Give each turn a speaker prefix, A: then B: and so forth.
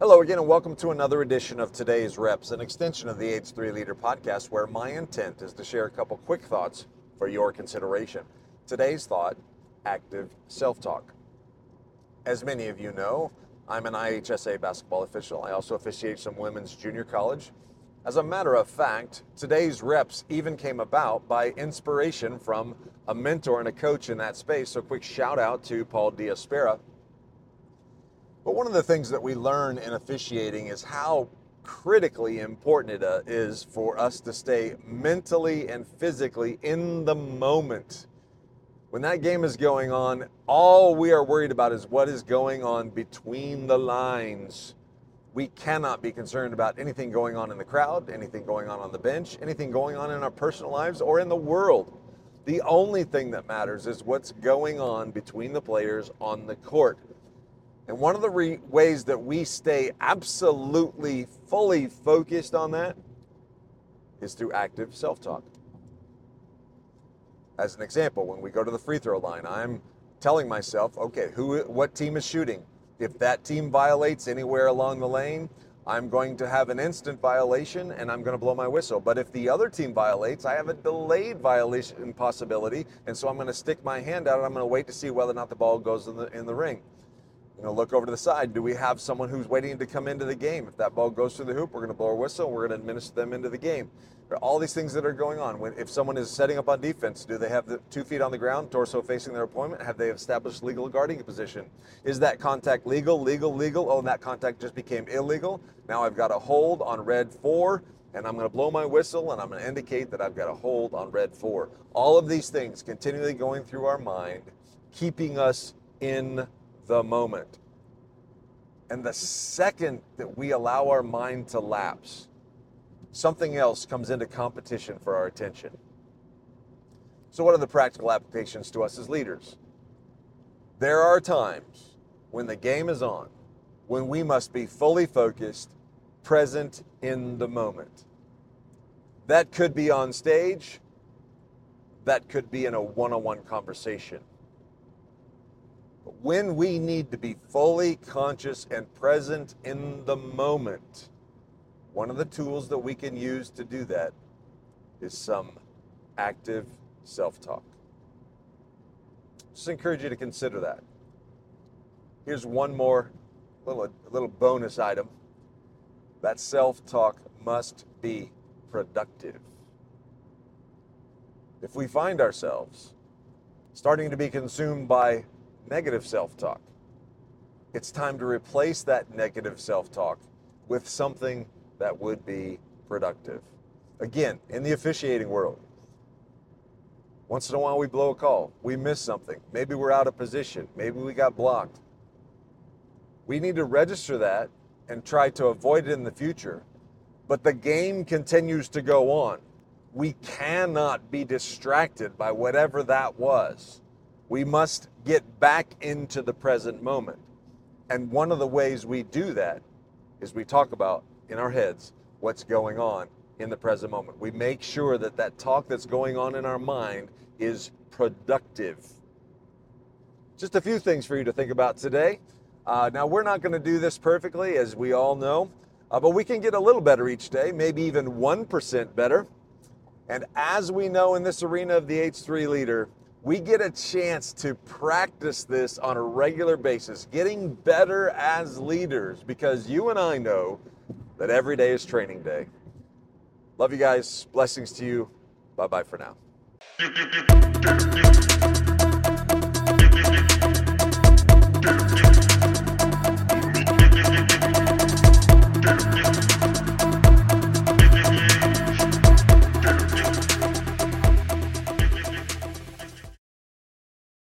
A: Hello again, and welcome to another edition of today's Reps, an extension of the H3 Leader podcast, where my intent is to share a couple quick thoughts for your consideration. Today's thought active self talk. As many of you know, I'm an IHSA basketball official. I also officiate some women's junior college. As a matter of fact, today's reps even came about by inspiration from a mentor and a coach in that space. So, quick shout out to Paul Diaspera but one of the things that we learn in officiating is how critically important it uh, for us to stay mentally and physically in the moment. When that game is going on, all we are worried about is what is going on between the lines. We cannot be concerned about anything going on in the crowd, anything going on on the bench, anything going on in our personal lives or in the world. The only thing that matters is what's going on between the players on the court. And one of the re- ways that we stay absolutely fully focused on that is through active self talk. As an example, when we go to the free throw line, I'm telling myself, okay, who, what team is shooting? If that team violates anywhere along the lane, I'm going to have an instant violation and I'm going to blow my whistle. But if the other team violates, I have a delayed violation possibility. And so I'm going to stick my hand out and I'm going to wait to see whether or not the ball goes in the, in the ring. You know, look over to the side. Do we have someone who's waiting to come into the game? If that ball goes through the hoop, we're going to blow a whistle. We're going to administer them into the game. There are all these things that are going on. When, if someone is setting up on defense, do they have the two feet on the ground, torso facing their opponent? Have they established legal guarding position? Is that contact legal, legal, legal? Oh, and that contact just became illegal. Now I've got a hold on red four, and I'm going to blow my whistle, and I'm going to indicate that I've got a hold on red four. All of these things continually going through our mind, keeping us in the moment. And the second that we allow our mind to lapse, something else comes into competition for our attention. So, what are the practical applications to us as leaders? There are times when the game is on, when we must be fully focused, present in the moment. That could be on stage, that could be in a one on one conversation when we need to be fully conscious and present in the moment, one of the tools that we can use to do that is some active self talk. Just encourage you to consider that. Here's one more little, little bonus item that self talk must be productive. If we find ourselves starting to be consumed by negative self talk. It's time to replace that negative self talk with something that would be productive. Again, in the officiating world, once in a while we blow a call, we miss something. Maybe we're out of position, maybe we got blocked. We need to register that and try to avoid it in the future. But the game continues to go on. We cannot be distracted by whatever that was. We must get back into the present moment. And one of the ways we do that is we talk about in our heads what's going on in the present moment. We make sure that that talk that's going on in our mind is productive. Just a few things for you to think about today. Uh, now, we're not going to do this perfectly, as we all know, uh, but we can get a little better each day, maybe even 1% better. And as we know in this arena of the H3 leader, we get a chance to practice this on a regular basis, getting better as leaders because you and I know that every day is training day. Love you guys. Blessings to you. Bye bye for now.